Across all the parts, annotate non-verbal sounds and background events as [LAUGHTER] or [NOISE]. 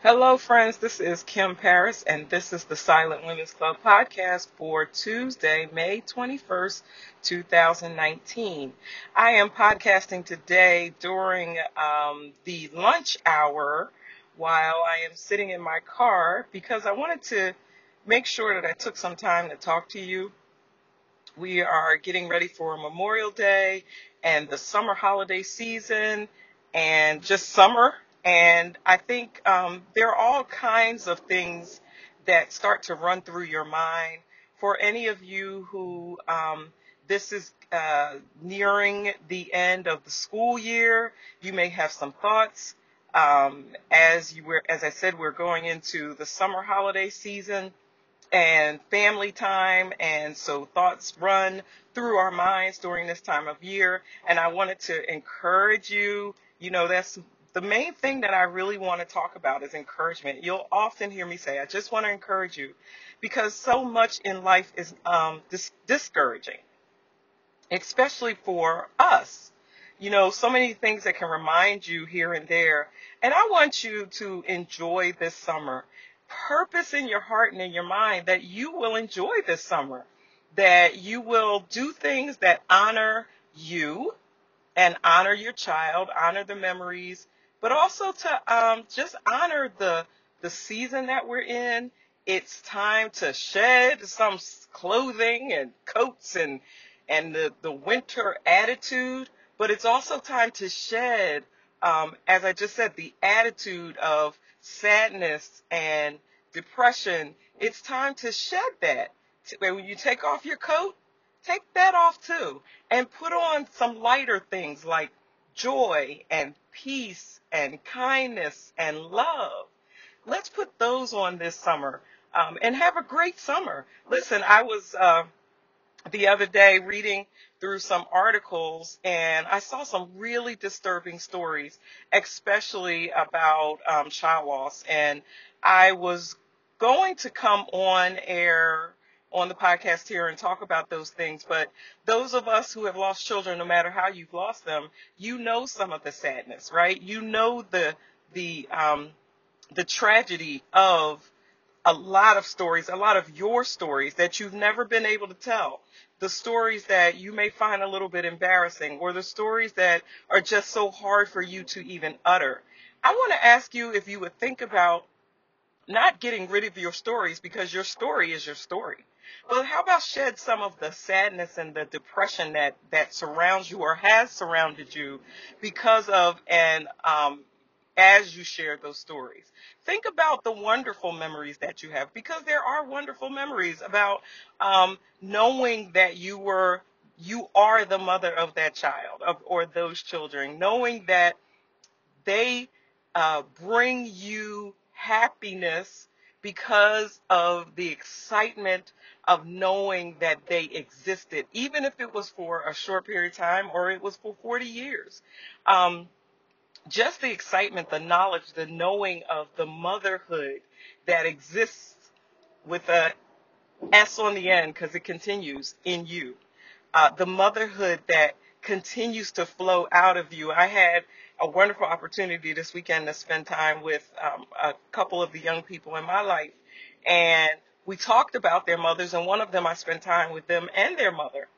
Hello, friends. This is Kim Paris, and this is the Silent Women's Club podcast for Tuesday, May 21st, 2019. I am podcasting today during um, the lunch hour while I am sitting in my car because I wanted to make sure that I took some time to talk to you. We are getting ready for Memorial Day and the summer holiday season and just summer and I think um, there are all kinds of things that start to run through your mind. For any of you who um, this is uh, nearing the end of the school year, you may have some thoughts. Um, as you were, as I said, we're going into the summer holiday season and family time, and so thoughts run through our minds during this time of year. And I wanted to encourage you. You know, that's the main thing that I really want to talk about is encouragement. You'll often hear me say, I just want to encourage you because so much in life is um, dis- discouraging, especially for us. You know, so many things that can remind you here and there. And I want you to enjoy this summer. Purpose in your heart and in your mind that you will enjoy this summer, that you will do things that honor you and honor your child, honor the memories but also to um, just honor the the season that we're in. It's time to shed some clothing and coats and and the, the winter attitude, but it's also time to shed, um, as I just said, the attitude of sadness and depression. It's time to shed that. When you take off your coat, take that off too, and put on some lighter things like joy and peace and kindness and love. Let's put those on this summer um, and have a great summer. Listen, I was uh, the other day reading through some articles and I saw some really disturbing stories, especially about um, child loss. And I was going to come on air on the podcast here and talk about those things. But those of us who have lost children, no matter how you've lost them, you know some of the sadness, right? You know the the um, the tragedy of a lot of stories, a lot of your stories that you've never been able to tell. The stories that you may find a little bit embarrassing, or the stories that are just so hard for you to even utter. I want to ask you if you would think about not getting rid of your stories because your story is your story. But how about shed some of the sadness and the depression that, that surrounds you or has surrounded you because of and um, as you share those stories. Think about the wonderful memories that you have because there are wonderful memories about um, knowing that you were you are the mother of that child of, or those children, knowing that they uh, bring you happiness because of the excitement of knowing that they existed, even if it was for a short period of time or it was for 40 years. Um, just the excitement, the knowledge, the knowing of the motherhood that exists with a S on the end because it continues in you. Uh, the motherhood that continues to flow out of you. I had a wonderful opportunity this weekend to spend time with um, a couple of the young people in my life. And we talked about their mothers, and one of them I spent time with them and their mother.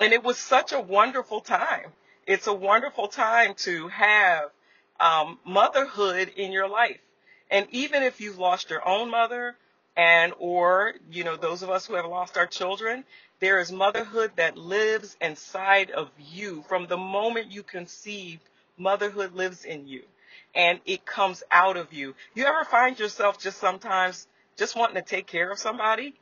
And it was such a wonderful time. It's a wonderful time to have um, motherhood in your life. And even if you've lost your own mother, and or you know those of us who have lost our children there is motherhood that lives inside of you from the moment you conceived motherhood lives in you and it comes out of you. You ever find yourself just sometimes just wanting to take care of somebody?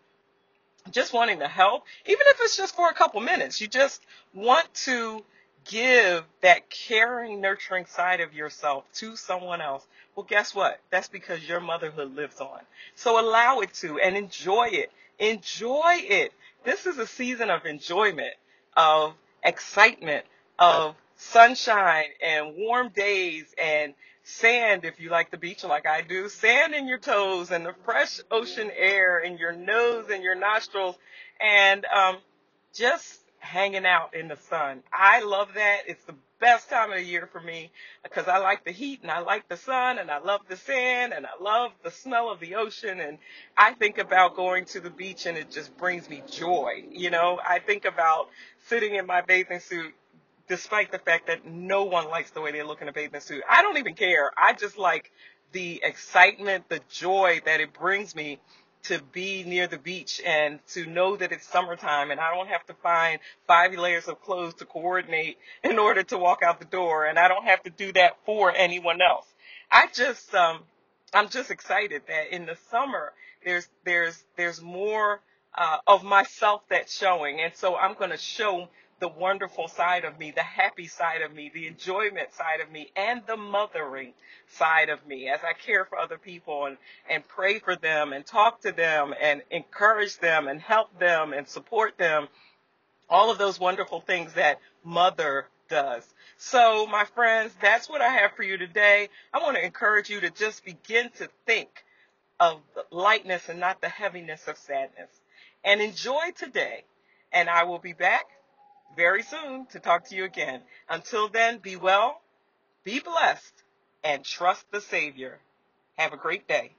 Just wanting to help, even if it's just for a couple minutes. You just want to give that caring, nurturing side of yourself to someone else. Well, guess what? That's because your motherhood lives on. So allow it to and enjoy it. Enjoy it. This is a season of enjoyment, of excitement, of sunshine and warm days and sand if you like the beach like I do, sand in your toes and the fresh ocean air in your nose and your nostrils and um, just hanging out in the sun. I love that. It's the best time of the year for me because I like the heat and I like the sun and I love the sand and I love the smell of the ocean and I think about going to the beach and it just brings me joy. You know, I think about sitting in my bathing suit despite the fact that no one likes the way they look in a bathing suit. I don't even care. I just like the excitement, the joy that it brings me to be near the beach and to know that it's summertime and I don't have to find five layers of clothes to coordinate [LAUGHS] in order to walk out the door and I don't have to do that for anyone else. I just um I'm just excited that in the summer there's there's there's more uh, of myself that's showing and so I'm going to show the wonderful side of me, the happy side of me, the enjoyment side of me, and the mothering side of me as I care for other people and, and pray for them and talk to them and encourage them and help them and support them. All of those wonderful things that mother does. So, my friends, that's what I have for you today. I want to encourage you to just begin to think of lightness and not the heaviness of sadness. And enjoy today. And I will be back very soon to talk to you again. Until then, be well, be blessed, and trust the Savior. Have a great day.